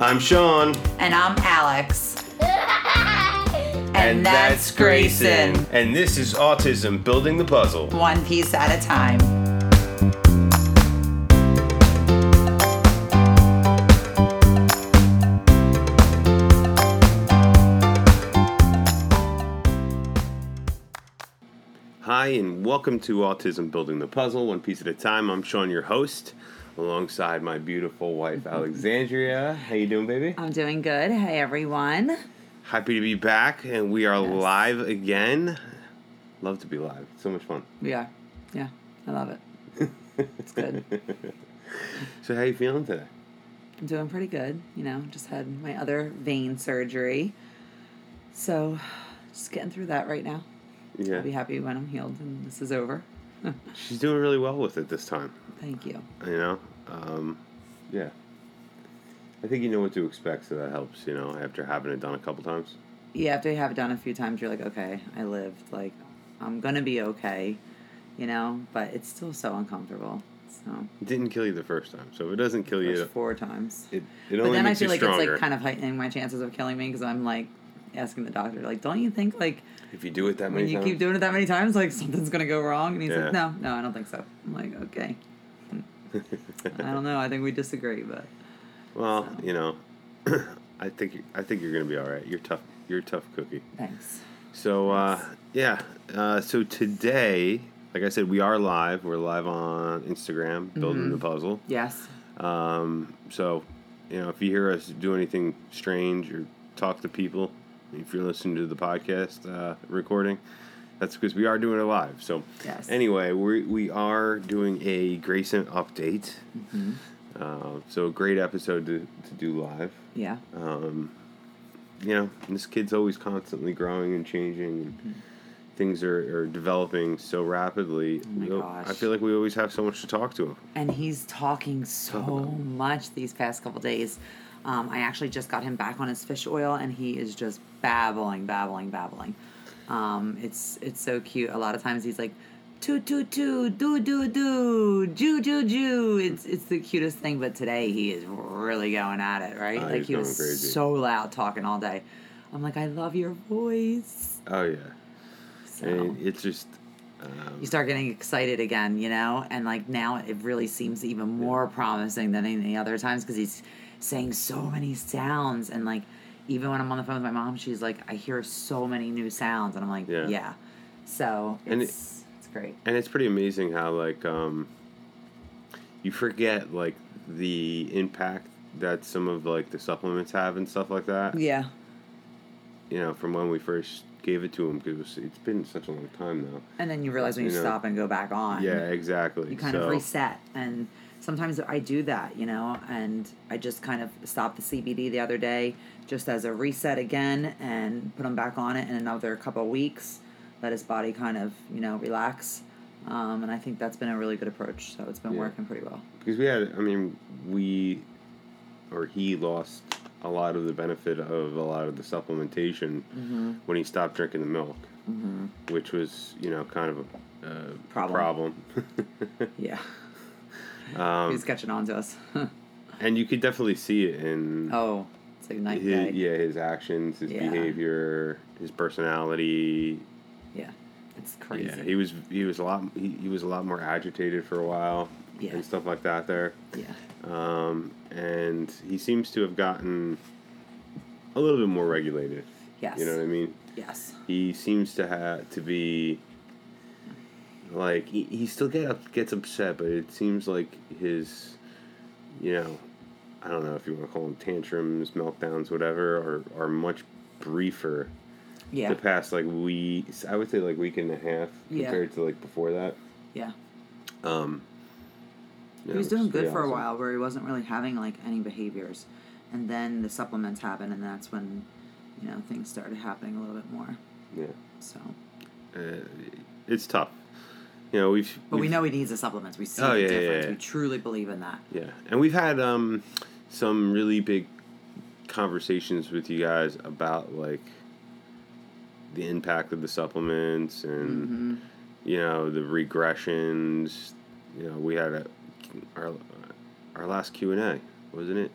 I'm Sean. And I'm Alex. And, that's Grayson. And this is Autism Building the Puzzle. One piece at a time. Hi, and welcome to Autism Building the Puzzle, one piece at a time. I'm Sean, your host, alongside my beautiful wife, mm-hmm. Alexandria. How you doing, baby? I'm doing good. Hey, everyone. Happy to be back, and we are live again. Love to be live. So much fun. We are. Yeah, I love it. It's good. So, how you feeling today? I'm doing pretty good. You know, just had my other vein surgery. So, just getting through that right now. Yeah, I'll be happy when I'm healed and this is over. she's doing really well with it this time. Thank you. You know, um, yeah. I think you know what to expect, so that helps. You know, after having it done a couple times. Yeah, after you have it done a few times, you're like, okay, I lived. Like, I'm gonna be okay. You know, but it's still so uncomfortable. So It didn't kill you the first time, so if it doesn't kill you, four times. it, it But then I feel like stronger. it's like kind of heightening my chances of killing me because I'm like asking the doctor, like, don't you think like if you do it that many when you times, keep doing it that many times, like something's gonna go wrong? And he's Yeah. like, no, no, I don't think so. I'm like, okay. I don't know. I think we disagree, but well, So. you know, I think I think you're gonna be all right. You're tough. You're a tough cookie. thanks. So uh, yeah, uh, so today, like I said, we are live. We're live on Instagram, building Mm-hmm. the puzzle. Yes. Um, so, you know, if you hear us do anything strange or talk to people, if you're listening to the podcast uh, recording, that's because we are doing it live. So, Yes. anyway, we we are doing a Grayson update. Mm-hmm. Uh, so, a great episode to, to do live. Yeah. Um, you know, this kid's always constantly growing and changing. And Things are, are developing so rapidly. Mm-hmm. Oh my gosh. I feel like we always have so much to talk to him. and he's talking so much these past couple days. Um, I actually just got him back on his fish oil, and he is just babbling, babbling, babbling. Um, it's it's so cute. A lot of times he's like, "Toot toot toot, do do do, ju ju ju." It's it's the cutest thing. But today he is really going at it, right? Oh, like he was crazy. so loud, talking all day. I'm like, I love your voice. Oh, yeah. So And it's just. Um, you start getting excited again, you know, and like now it really seems even more promising than any other times because he's saying so many sounds and like even when I'm on the phone with my mom, she's like, I hear so many new sounds, and I'm like, Yeah. yeah. So And it- it's it's great. and it's pretty amazing how like um you forget like the impact that some of like the supplements have and stuff like that Yeah, you know from when we first gave it to him because it's been such a long time now and then you realize when you, You know. stop and go back on. yeah exactly you kind so, of reset and sometimes i do that you know and i just kind of stopped the cbd the other day just as a reset again and put him back on it in another couple of weeks let his body kind of you know relax um, and i think that's been a really good approach so it's been Yeah. working pretty well because we had i mean we or he lost a lot of the benefit of a lot of the supplementation mm-hmm. when he stopped drinking the milk Mm-hmm. which was you know kind of a, a Problem. problem. yeah um, he's catching on to us. and you could definitely see it in oh it's like night his, day yeah his actions his Yeah. behavior his personality. Yeah it's crazy. yeah he was he was a lot he, he was a lot more agitated for a while Yeah. and stuff like that there. Yeah. Um, and he seems to have gotten a little bit more regulated. Yes. You know what i mean? Yes. He seems to have to be like he, he still get up, gets upset but it seems like his you know i don't know if you want to call them tantrums meltdowns whatever are, are much briefer yeah the past like week i would say like week and a half Yeah. compared to like before that yeah um He was doing good for a while where he wasn't really having like any behaviors. And then the supplements happened and that's when, you know, things started happening a little bit more. yeah So uh, it's tough you know we've But we we've- know he needs the supplements. We see Oh, the yeah, yeah, difference. yeah. We truly believe in that. Yeah, and we've had um, some really big conversations with you guys about like the impact of the supplements and hmm you know the regressions. You know, we had a our our last Q and A, wasn't it?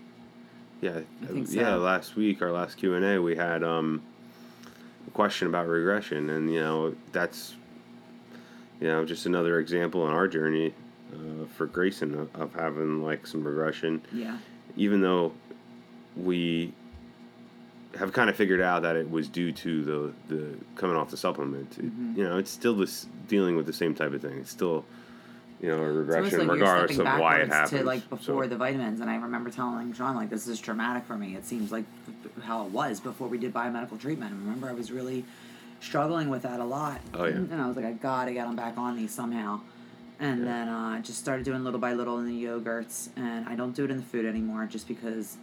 Yeah, I think yeah. Last week, our last Q and A, we had um, a question about regression, and you know that's you know just another example in our journey uh, for Grayson of, of having like some regression, Yeah. even though we have kind of figured out that it was due to the the coming off the supplement. It, Mhm. You know, it's still this dealing with the same type of thing. It's still you know a regression like regardless of why it happens. To like before So- the vitamins, and I remember telling Sean like this is traumatic for me. It seems like how it was before we did biomedical treatment. And remember, I was really struggling with that a lot. Oh, yeah. And I was like, I gotta get them back on these somehow. And Yeah. then uh, I just started doing little by little in the yogurts, and I don't do it in the food anymore, just because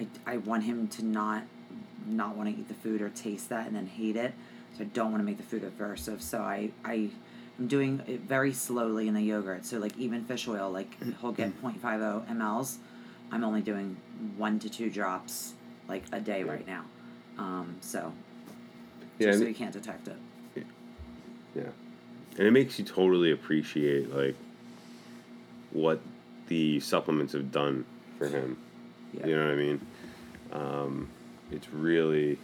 I, I want him to not not want to eat the food or taste that and then hate it. So I don't want to make the food aversive. So I I am doing it very slowly in the yogurt. So like even fish oil, like he'll get 0.50 mLs. I'm only doing one to two drops like a day right now. Um, so Yeah, just so and- he can't detect it. Yeah. And it makes you totally appreciate like what the supplements have done for him. Yeah. You know what I mean? Um, it's really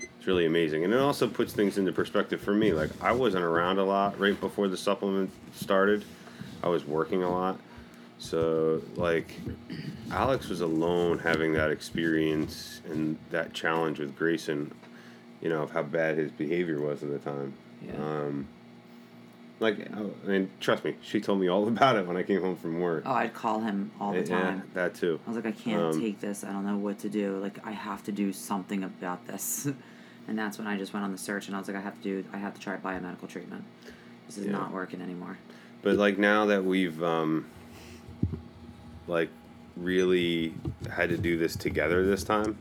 it's really amazing. And it also puts things into perspective for me. Like I wasn't around a lot right before the supplement started. I was working a lot. So like Alex was alone having that experience and that challenge with Grayson, you know, of how bad his behavior was at the time. Yeah. Um, like, I mean, trust me, she told me all about it when I came home from work. Oh, I'd call him all the Yeah, time. that too. I was like, I can't Um, take this. I don't know what to do. Like, I have to do something about this. and that's when I just went on the search and I was like, I have to do, I have to try biomedical treatment. This is Yeah. not working anymore. But like now that we've um, like really had to do this together this time,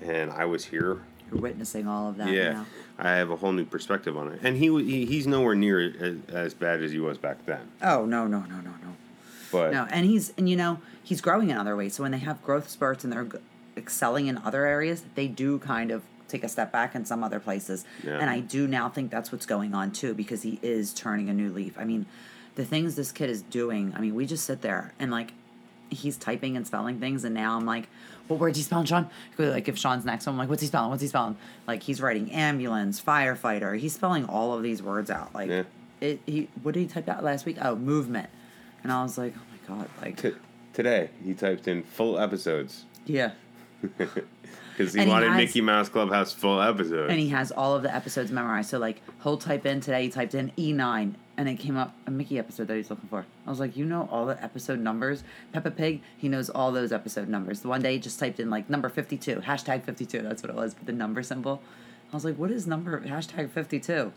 and I was here, You're witnessing all of that yeah, now. I have a whole new perspective on it. And he, he he's nowhere near as, as bad as he was back then. Oh, no, no, no, no, no. But No, and he's, and you know, he's growing in other ways. So when they have growth spurts and they're excelling in other areas, they do kind of take a step back in some other places. Yeah. And I do now think that's what's going on too, because he is turning a new leaf. I mean, the things this kid is doing, I mean, we just sit there and like, he's typing and spelling things, and now I'm like, what word's he spelling, Sean? Like, if Sean's next, I'm like, what's he spelling? What's he spelling? Like, he's writing ambulance, firefighter. He's spelling all of these words out. Like, Yeah. it. He what did he type out last week? Oh, movement. And I was like, oh my god, like, t- today he typed in full episodes yeah. because he And he wanted has- Mickey Mouse Clubhouse full episodes. And he has all of the episodes memorized. So like he'll type in today. He typed in E nine, and it came up a Mickey episode that he's looking for. I was like, you know all the episode numbers. Peppa Pig, he knows all those episode numbers. The one day he just typed in like number fifty two, hashtag fifty two. That's what it was, but the number symbol. I was like, what is number hashtag fifty two?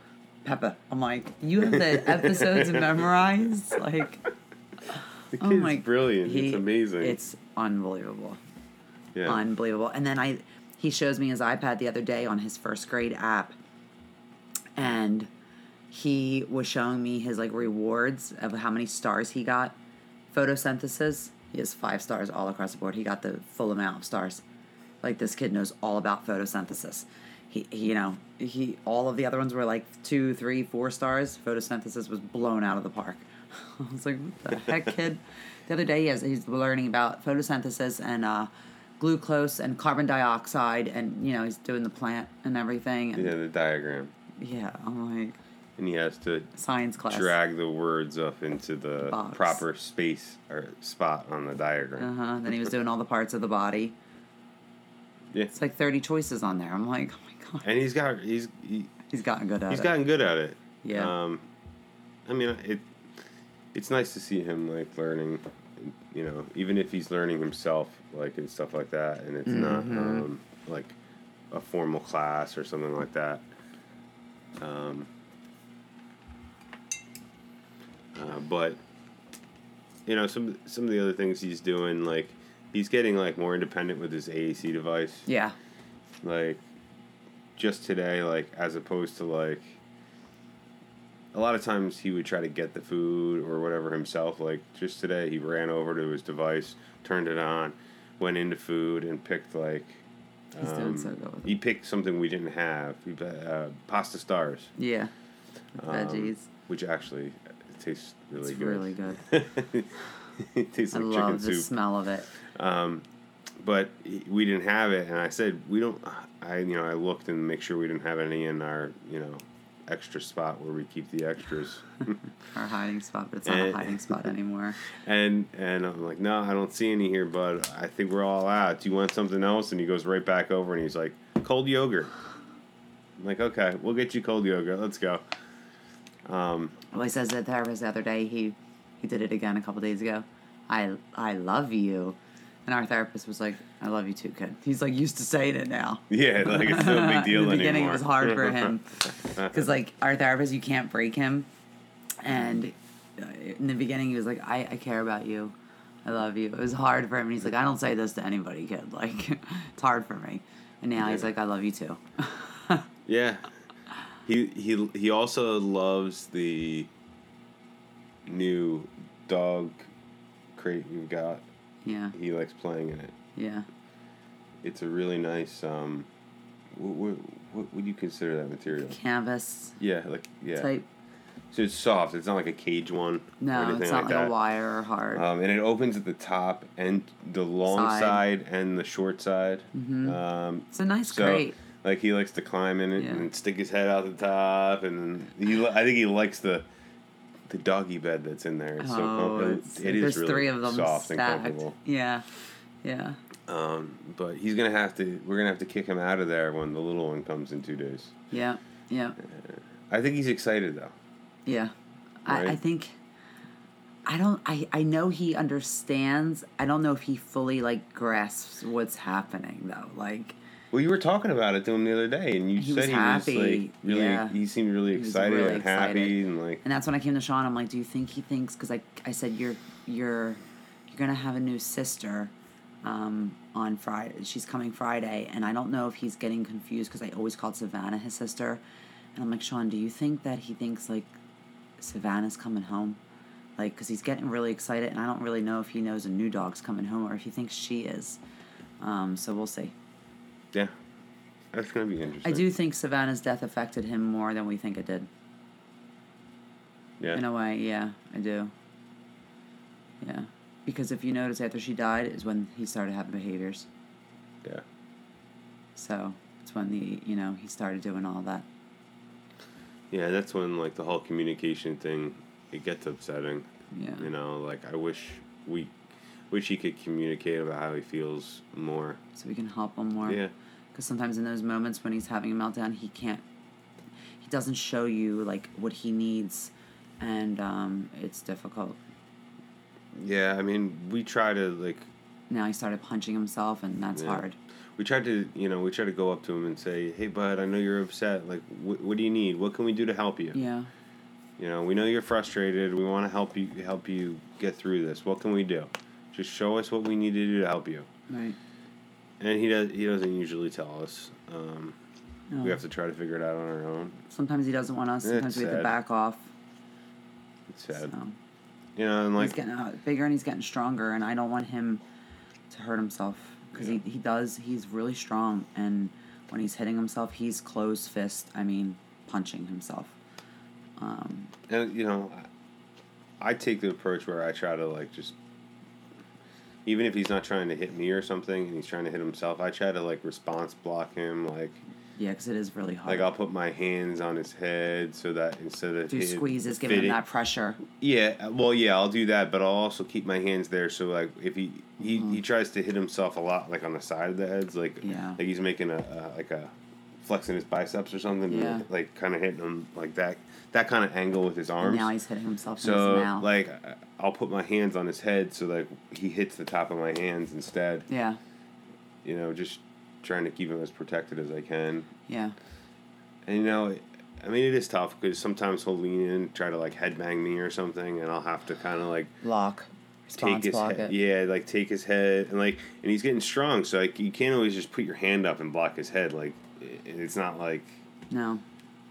Peppa. I'm like, you have the episodes memorized. Like, the oh kid's oh my, brilliant. he- it's amazing. It's unbelievable yeah. unbelievable. And then I, he shows me his iPad the other day on his first grade app, and he was showing me his like rewards of how many stars he got. Photosynthesis, he has five stars all across the board. He got the full amount of stars. Like this kid knows all about photosynthesis. He, he you know, he all of the other ones were like two, three, four stars. Photosynthesis was blown out of the park. I was like, what the heck, kid? The other day, he has, he's learning about photosynthesis and uh, glucose and carbon dioxide, and you know, he's doing the plant and everything. And yeah, the diagram. yeah, I'm like And he has to science class. drag the words up into the Box. proper space or spot on the Uh diagram. huh. Then he was doing all the parts of the body. Yeah. It's like 30 choices on there. I'm like, oh my god. And he's got he's he, He's gotten good at he's it. He's gotten good at it. Yeah. Um, I mean, it it's nice to see him like learning. You know, even if he's learning himself, like and stuff like that, and it's not Mhm. um, like a formal class or something like that. Um, uh, but you know, some some of the other things he's doing, like he's getting like more independent with his AAC device yeah. like just today like as opposed to like a lot of times he would try to get the food or whatever himself like just today he ran over to his device turned it on went into food and picked like He's doing um, so good he picked something we didn't have he, uh, pasta stars Yeah. Um, Veggies. which actually tastes really good. It's good really good. it tastes I like chicken love the soup smell of it. um, but we didn't have it, and I said we don't. I you know I looked and make sure we didn't have any in our you know extra spot where we keep the extras. Our hiding spot, but it's not Eh. a hiding spot anymore. And and I'm like, no, I don't see any here, but I think we're all out. Do you want something else? And he goes right back over and he's like, cold yogurt. I'm like, okay, we'll get you cold yogurt. Let's go. Um, Well, he says that therapist the other day. He he did it again a couple days ago. I I love you, and our therapist was like, "I love you too, kid." He's like used to saying it now. yeah, like it's no big deal In the beginning, anymore. it was hard for him because like our therapist, you can't break him, and uh, in the beginning, he was like, "I I care about you." I love you. It was hard for him. And he's like, I don't say this to anybody, kid. Like, it's hard for me. And now he's like, I love you too. Yeah. He he he also loves the new dog crate you've got. yeah, He likes playing in it. yeah. It's a really nice um what, what would you consider that material? Canvas Yeah, like yeah. type. So it's soft. It's not like a cage one or No, anything it's not like like, that. a wire or hard. Um, and it opens at the top and the long Side. side, and the short side. Mm-hmm. Um, it's a nice so crate. Like he likes to climb in it Yeah. and stick his head out the top, and he I think he likes the the doggy bed that's in there. It's so oh, comfortable. it's, It is there's really three of them soft stacked. and comfortable. Yeah, yeah. Um, but he's gonna have to. We're gonna have to kick him out of there when the little one comes in two days. Yeah, yeah, I think he's excited though. yeah. I, I think I don't. I I know he understands. I don't know if he fully like grasps what's happening though. Like Well, you were talking about it to him the other day, and you He said was he happy, was like really. yeah. He seemed really He excited really and happy, and like And that's when I came to Sean. I'm like, do you think he thinks? Because I, I said you're you're you're gonna have a new sister um, on Friday. She's coming Friday, and I don't know if he's getting confused because I always called Savannah his sister. And I'm like, Sean, do you think that he thinks like Savannah's coming home? Like, because he's getting really excited, and I don't really know if he knows a new dog's coming home or if he thinks she is. Um, so we'll see. Yeah, that's gonna be interesting. I do think Savannah's death affected him more than we think it did. Yeah. In a way, yeah, I do. Yeah. Because if you notice after she died is when he started having behaviors. Yeah. So it's when the you know, he started doing all that. Yeah, that's when like the whole communication thing it gets upsetting. Yeah. You know, like I wish we wish he could communicate about how he feels more. So we can help him more. Yeah. Because sometimes in those moments when he's having a meltdown, he can't he doesn't show you like what he needs and um, it's difficult. Yeah, I mean, we try to like Now he started punching himself and that's Yeah. hard. we tried to you know we try to go up to him and say, "Hey, bud, I know you're upset. Like, wh- what do you need? What can we do to help you? Yeah. You know, we know you're frustrated. We want to help you help you get through this. What can we do? Just show us what we need to do to help you." Right. And he does. He doesn't usually tell us. Um, No. We have to try to figure it out on our own. Sometimes he doesn't want us. It's Sometimes we have to back off. It's sad. So. You know, and like he's getting uh, bigger and he's getting stronger, and I don't want him to hurt himself because Yeah. he, he does. He's really strong, and when he's hitting himself, he's closed fist. I mean, punching himself. Um, and you know, I take the approach where I try to like just, even if he's not trying to hit me or something, and he's trying to hit himself, I try to like response block him. Like, yeah, because it is really hard. like I'll put my hands on his head so that instead of do squeezes, giving him that pressure. Yeah, well, yeah, I'll do that, but I'll also keep my hands there. So like, if he he, he tries to hit himself a lot, like on the side of the heads, like Mm-hmm. Yeah. like he's making a, a like a flexing his biceps or something, and, like kind of hitting him like that that kind of angle with his And arms. now he's hitting himself in so his mouth. like, I'll put my hands on his head so like he hits the top of my hands instead. yeah, You know, just trying to keep him as protected as I can. yeah, And you know, I mean, it is tough because sometimes he'll lean in, try to like headbang me or something, and I'll have to kind of like block, take his block head. Yeah, like take his head and like, and he's getting strong, so like you can't always just put your hand up and block his head. Like, it's not like No,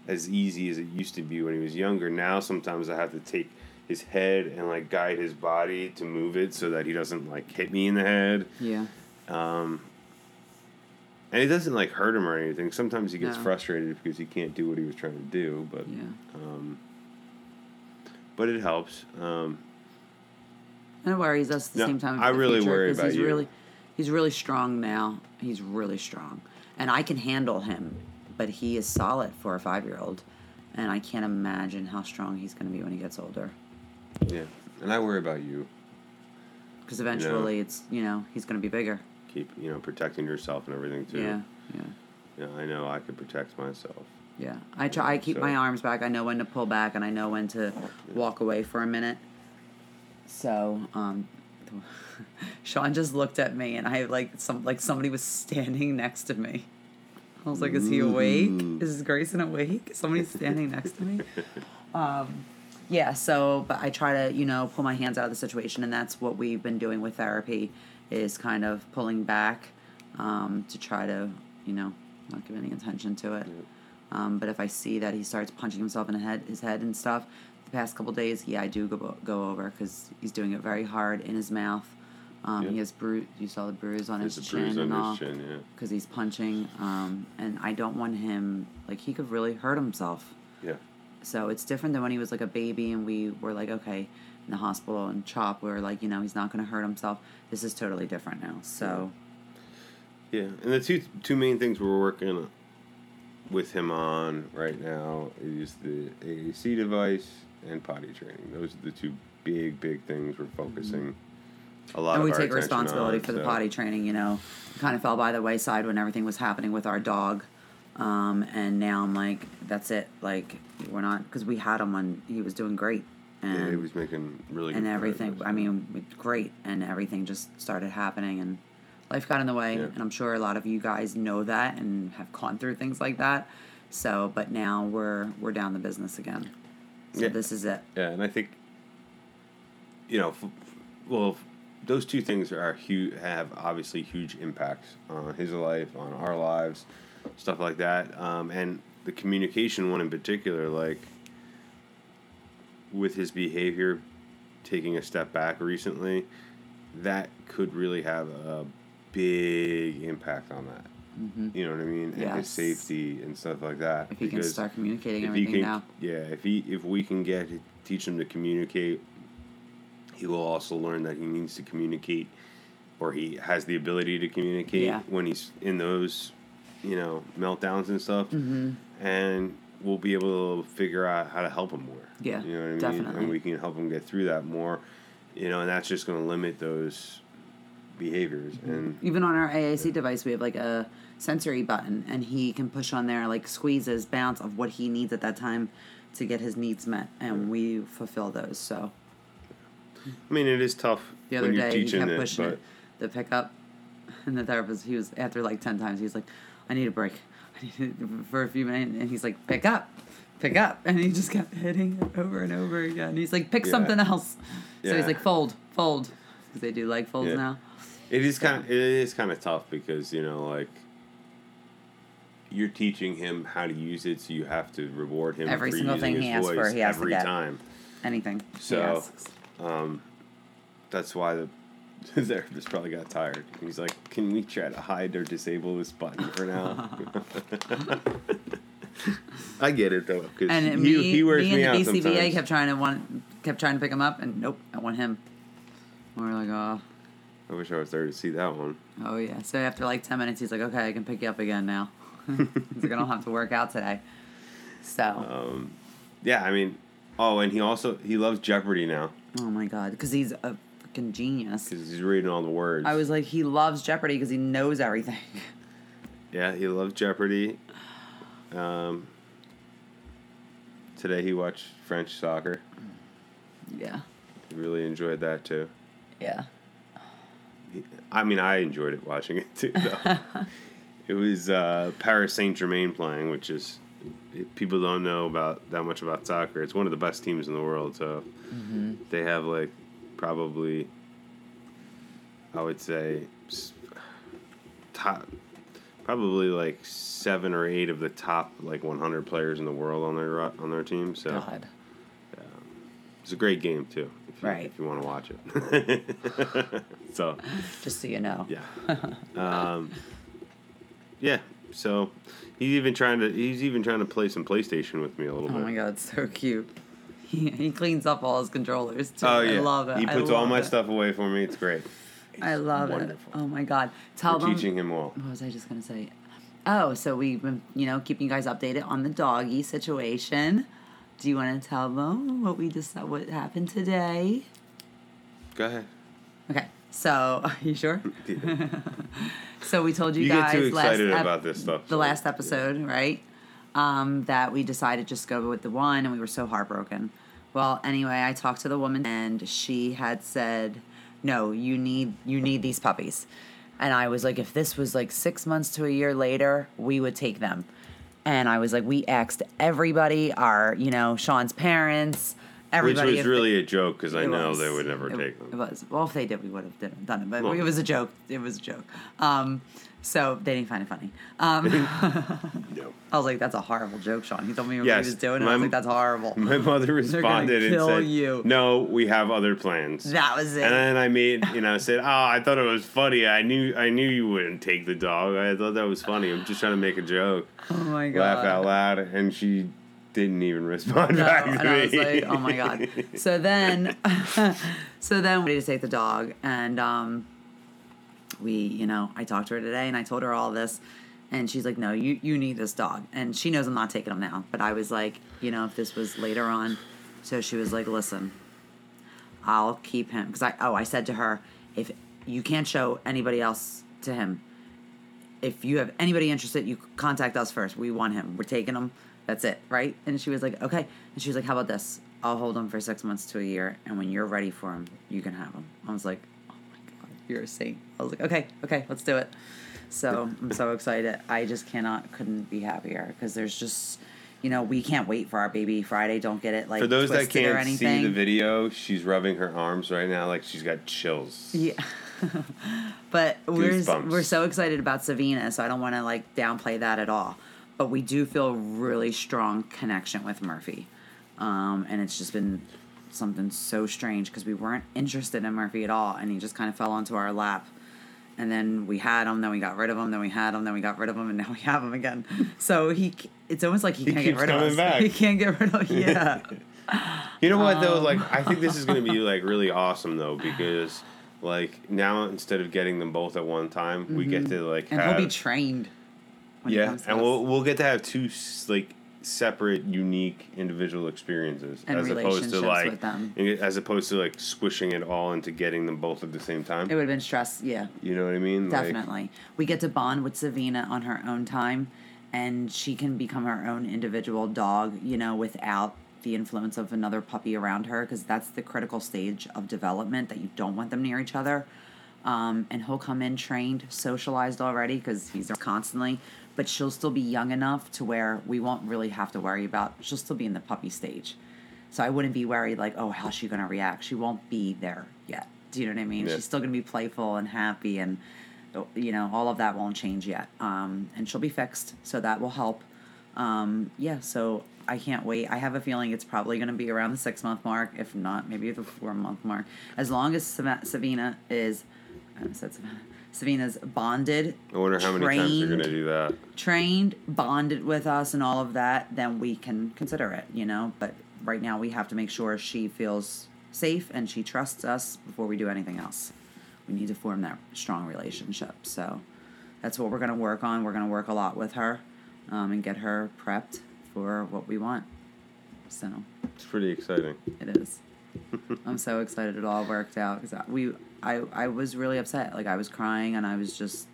as easy as it used to be when he was younger. Now sometimes I have to take his head and like guide his body to move it so that he doesn't like hit me in the head. yeah, Um, and it doesn't like hurt him or anything. Sometimes he gets No. frustrated because he can't do what he was trying to do, but yeah. um, but it helps. Um, And it worries us at the No, same time. I really future, worry about he's you. Really, He's really strong now. He's really strong, and I can handle him. But he is solid for a five year old, and I can't imagine how strong he's going to be when he gets older. Yeah, and I worry about you. Because eventually, it's you know he's going to be bigger. Keep you know protecting yourself and everything too. Yeah, yeah. Yeah, I know I could protect myself. Yeah, I try. I keep So- my arms back. I know when to pull back, and I know when to walk away for a minute. So, um, Sean just looked at me, and I like some like somebody was standing next to me. I was like, "Is he awake? Ooh. Is Grayson awake? Somebody's standing next to me." Um, yeah. So, but I try to you know pull my hands out of the situation, and that's what we've been doing with therapy, is kind of pulling back um, to try to you know not give any attention to it. Um, but if I see that he starts punching himself in the head, his head and stuff, the past couple days, yeah, I do go go over because he's doing it very hard in his mouth. Um, Yeah. He has bruise. You saw the bruise on There's his chin bruise and all his chin. Yeah. because he's punching. Um, and I don't want him like he could really hurt himself. Yeah. So it's different than when he was like a baby and we were like, okay, in the hospital and CHOP, we were like, you know, he's not going to hurt himself. This is totally different now. So Yeah, and the two two main things we're working with him on right now is the AAC device and potty training. Those are the two big big things we're focusing a lot and we our take attention responsibility on, for the so- potty training. You know, kind of fell by the wayside when everything was happening with our dog, um, and now I'm like, that's it. Like we're not because we had him when he was doing great, and Yeah, he was making really and everything. progress. I mean, great, and everything just started happening, and life got in the way. Yeah. And I'm sure a lot of you guys know that and have gone through things like that. So, but now we're we're down the business again. So Yeah. this is it. Yeah, and I think, you know, f- f- well, f- those two things are huge. Have obviously huge impacts on his life, on our lives, stuff like that. Um, and the communication one in particular, like with his behavior taking a step back recently, that could really have a big impact on that. Hmm You know what I mean? And his safety and stuff like that. If he can start communicating everything can, now. yeah, if he if we can get teach him to communicate, he will also learn that he needs to communicate, or he has the ability to communicate Yeah. when he's in those, you know, meltdowns and stuff, Mm-hmm. and we'll be able to figure out how to help him more. Yeah, you know what I mean, definitely. and we can help him get through that more, you know, and that's just going to limit those behaviors and. Even on our AAC device, we have like a sensory button, and he can push on there, like squeezes, bounce of what he needs at that time to get his needs met, and mm. we fulfill those. So I mean, it is tough the other day, he kept it, pushing but it, the pickup, and the therapist, he was after like ten times, he was like, "I need a break, I need it for a few minutes," and he's like, "Pick up." Pick up, and he just kept hitting it over and over again. He's like, "Pick Yeah. something else." So he's like, "Fold, fold," because they do leg folds Yeah. now. It is kind. Of, it is kind of tough because you know, like you're teaching him how to use it, so you have to reward him Every for single using thing his he asks voice for, he has to every get. time. Anything. So, um, that's why the the therapist probably got tired. He's like, "Can we try to hide or disable this button for now?" I get it though, because And he, me, he wears me me, and out the BCBA sometimes. kept trying to want, kept trying to pick him up, and nope, I want him. And we're like, oh, I wish I was there to see that one. oh yeah. So after like ten minutes, he's like, okay, I can pick you up again now. He's like, I don't have to work out today. So, Um, yeah, I mean, oh, and he also he loves Jeopardy now oh my god, because he's a freaking genius. because he's reading all the words. I was like, he loves Jeopardy because he knows everything. Yeah, he loves Jeopardy. Um, today he watched French soccer. yeah, He really enjoyed that too. yeah. I mean, I enjoyed it watching it too. Though. it was uh, Paris Saint Germain playing, which is people don't know about that much about soccer. It's one of the best teams in the world. So they have like probably, I would say, top probably like seven or eight of the top like 100 players in the world on their on their team. So God. it's a great game too. If you, Right. If you want to watch it. so Just so you know. yeah. um, yeah. So he's even trying to he's even trying to play some PlayStation with me a little Oh bit. Oh my god, so cute. He, he cleans up all his controllers too. Oh yeah. I love it. He puts all my it. stuff away for me. It's great. I love wonderful. it. Oh my god. Tell We're them. teaching him well. What was I just gonna say? Oh, so we've been, you know, keeping you guys updated on the doggy situation. Do you want to tell them what we just what happened today? Go ahead. Okay. So, are you sure? so we told you, You guys last about this stuff, The so- last episode, right? Um, that we decided just go with the one, and we were so heartbroken. Well, anyway, I talked to the woman, and she had said, "No, you need you need these puppies." And I was like, if this was like six months to a year later, we would take them. And I was like, we asked everybody, our you know Sean's parents, Which was really a joke because I know was. they would never It- take It was. Well, if they did, we would have done- it. But it was a joke. It was a joke. Um, so they didn't find it funny. Um, No. I was like, "That's a horrible joke, Sean." He told me what Yes, he was doing. And I was like, "That's horrible." My mother responded and said, you. "No, we have other plans." That was it. And then I made, you know, said, "Oh, I thought it was funny. I knew, I knew you wouldn't take the dog. I thought that was funny. I'm just trying to make a joke, oh my god. laugh out loud." And she didn't even respond No, back to and I was me. like, "Oh my god!" So then, so then we had to take the dog, and um, we, you know, I talked to her today, and I told her all this, and she's like, "No, you you need this dog," and she knows I'm not taking him now. But I was like, you know, if this was later on, so she was like, "Listen, I'll keep him," because I oh I said to her, if you can't show anybody else to him, if you have anybody interested, you contact us first. We want him. We're taking him. That's it, right? And she was like, okay. And she was like, how about this? I'll hold him for six months to a year, and when you're ready for him, you can have him. I was like, oh my god, you're a saint. I was like, okay, okay, let's do it. So I'm so excited. I just cannot, couldn't be happier because there's just, you know, we can't wait for our baby Friday. Don't get it like For those that can't see the video, she's rubbing her arms right now like she's got chills. Yeah. but we're we're so excited about Savina, so I don't want to like downplay that at all. But we do feel really strong connection with Murphy, um, and it's just been something so strange because we weren't interested in Murphy at all, and he just kind of fell onto our lap. And then we had him, then we got rid of him, then we had him, then we got rid of him, and now we have him again. So he, it's almost like he, He can't get rid of coming us. back. He can't get rid of. Him. Yeah. You know what though? Um, Like I think this is gonna be like really awesome though because like now instead of getting them both at one time, we get to like Mm-hmm. and have he'll be trained. Yeah, and we'll we'll get to have two like separate, unique, individual experiences And as opposed to like with them. as opposed to like squishing it all into getting them both at the same time. It would have been stress. Yeah. you know what I mean? Like, Definitely. we get to bond with Savina on her own time, and she can become her own individual dog, you know, without the influence of another puppy around her, because that's the critical stage of development that you don't want them near each other. Um, and he'll come in trained, socialized already, because he's constantly, but she'll still be young enough to where we won't really have to worry about, she'll still be in the puppy stage. So I wouldn't be worried, like, oh, how's she going to react? She won't be there yet. Do you know what I mean? Yeah. She's still going to be playful and happy and you know all of that won't change yet um, and she'll be fixed so that will help um, yeah so i can't wait i have a feeling it's probably going to be around the six month mark if not maybe the four month mark as long as Sav- savina is i said savina savina's bonded I wonder how many times you're gonna do that. trained, bonded with us, and all of that, then we can consider it, you know. But right now, we have to make sure she feels safe and she trusts us before we do anything else. We need to form that strong relationship. So that's what we're going to work on. We're going to work a lot with her um, and get her prepped for what we want. So It's pretty exciting. it is. I'm so excited it all worked out because we, I, I was really upset. Like I was crying and I was just,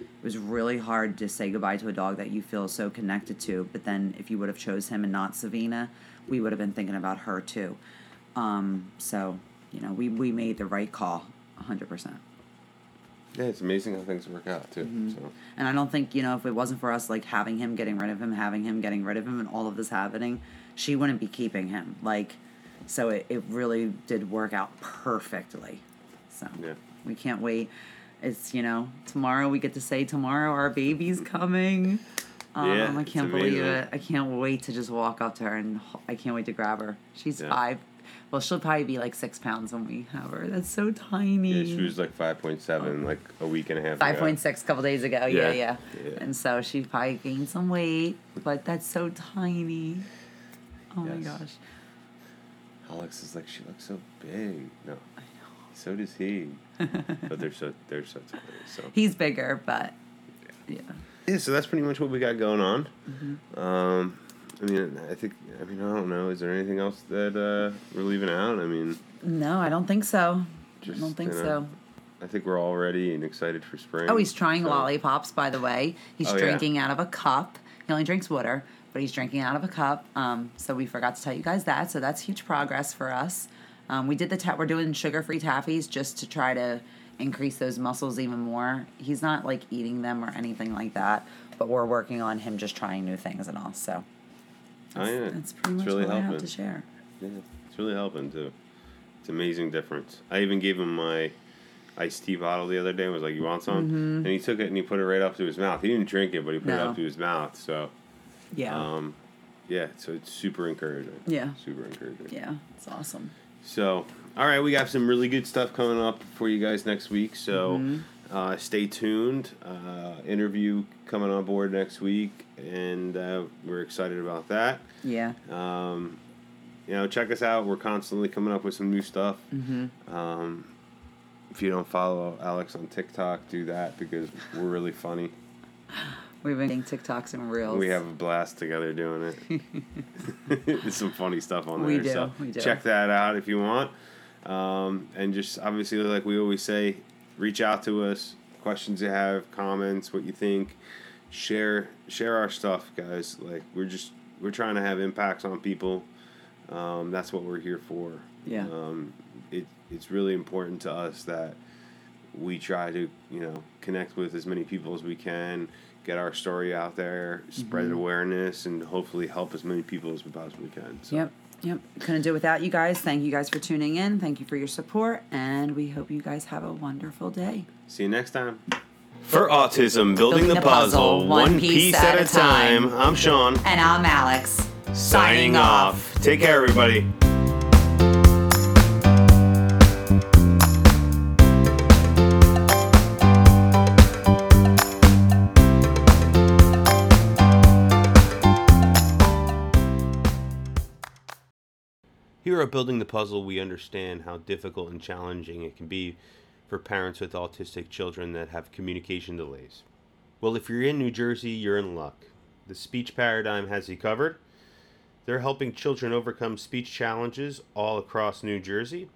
it was really hard to say goodbye to a dog that you feel so connected to. But then if you would have chose him and not Savina, we would have been thinking about her too. Um, so you know, we we made the right call, hundred percent. Yeah, it's amazing how things work out too. Mm-hmm. So And I don't think, you know, if it wasn't for us like having him, getting rid of him, having him, getting rid of him, and all of this happening, she wouldn't be keeping him. Like, so it, it really did work out perfectly. So Yeah. we can't wait. It's, you know, tomorrow we get to say, tomorrow our baby's coming. Um, Yeah, I can't believe it. I can't wait to just walk up to her and I can't wait to grab her. She's Yeah. five. Well, she'll probably be like six pounds when we have her. That's so tiny. yeah, she was like five point seven like a week and a half. Five ago. point six a couple days ago. Yeah. Yeah. yeah, Yeah. And so she probably gained some weight, but that's so tiny. Oh my gosh. Alex is like she looks so big. No, So does he. but they're so they're so tiny. So He's bigger, but yeah. yeah, so that's pretty much what we got going on. Mm-hmm. Um, I mean, I think. I mean, I don't know. Is there anything else that uh, we're leaving out? I mean, No, I don't think so. Just, I don't think you know, so. I think we're all ready and excited for spring. Oh, he's trying so- lollipops, by the way. He's Oh, yeah. drinking out of a cup. He only drinks water, but he's drinking out of a cup. Um, so we forgot to tell you guys that. So that's huge progress for us. Um, we did the ta- we're doing sugar free taffies just to try to increase those muscles even more. He's not like eating them or anything like that, but we're working on him just trying new things and all. So Oh yeah, that's pretty It's much really what I have helping. to share. Yeah, it's really helping too. It's amazing difference. I even gave him my iced tea bottle the other day and was like, "You want some?" And he took it and he put it right up to his mouth. He didn't drink it, but he put it Mm-hmm. Up to his mouth. So, Yeah. um, yeah, so it's super encouraging. Yeah. super encouraging. yeah. It's awesome. So, all right, we got some really good stuff coming up for you guys next week. So, Mm-hmm. uh, stay tuned. Uh, interview coming on board next week, and uh, we're excited about that. Yeah. Um, you know, check us out. We're constantly coming up with some new stuff. Mm-hmm. Um, if you don't follow Alex on TikTok, do that because we're really funny. We've been getting TikToks and reels. We have a blast together doing it. There's some funny stuff on there. We do, So we do. check that out if you want. Um, and just obviously, like we always say, reach out to us. Questions you have, comments, what you think. Share share our stuff, guys. Like we're just we're trying to have impacts on people. Um, that's what we're here for. Yeah. Um, it it's really important to us that we try to you know connect with as many people as we can get our story out there spread Mm-hmm. awareness and hopefully help as many people as we possibly can so Yep. Yep. Couldn't do it without you guys. Thank you guys for tuning in. Thank you for your support. And we hope you guys have a wonderful day. see you next time for autism building, Building the the puzzle, puzzle, one one piece, piece at at a a time time. i'm sean And I'm Alex. signing off take care everybody At Building the Puzzle, we understand how difficult and challenging it can be for parents with autistic children that have communication delays. Well, if you're in New Jersey, you're in luck. The Speech Paradigm has you covered. They're helping children overcome speech challenges all across New Jersey.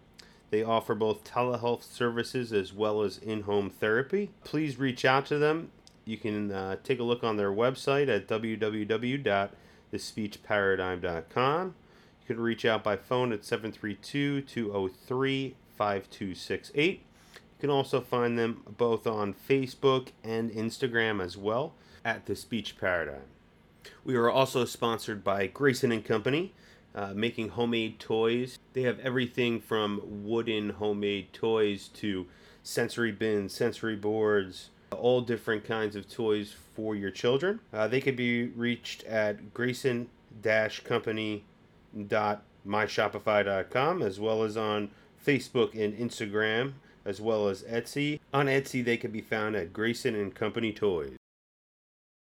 They offer both telehealth services as well as in home therapy. Please reach out to them. You can uh, take a look on their website at www.thespeechparadigm.com. You can reach out by phone at 732 203 5268. You can also find them both on Facebook and Instagram as well at The Speech Paradigm. We are also sponsored by Grayson and Company, uh, making homemade toys. They have everything from wooden homemade toys to sensory bins, sensory boards, all different kinds of toys for your children. Uh, they can be reached at grayson-company.myshopify.com as well as on Facebook and Instagram as well as Etsy. On Etsy, they can be found at Grayson and Company Toys.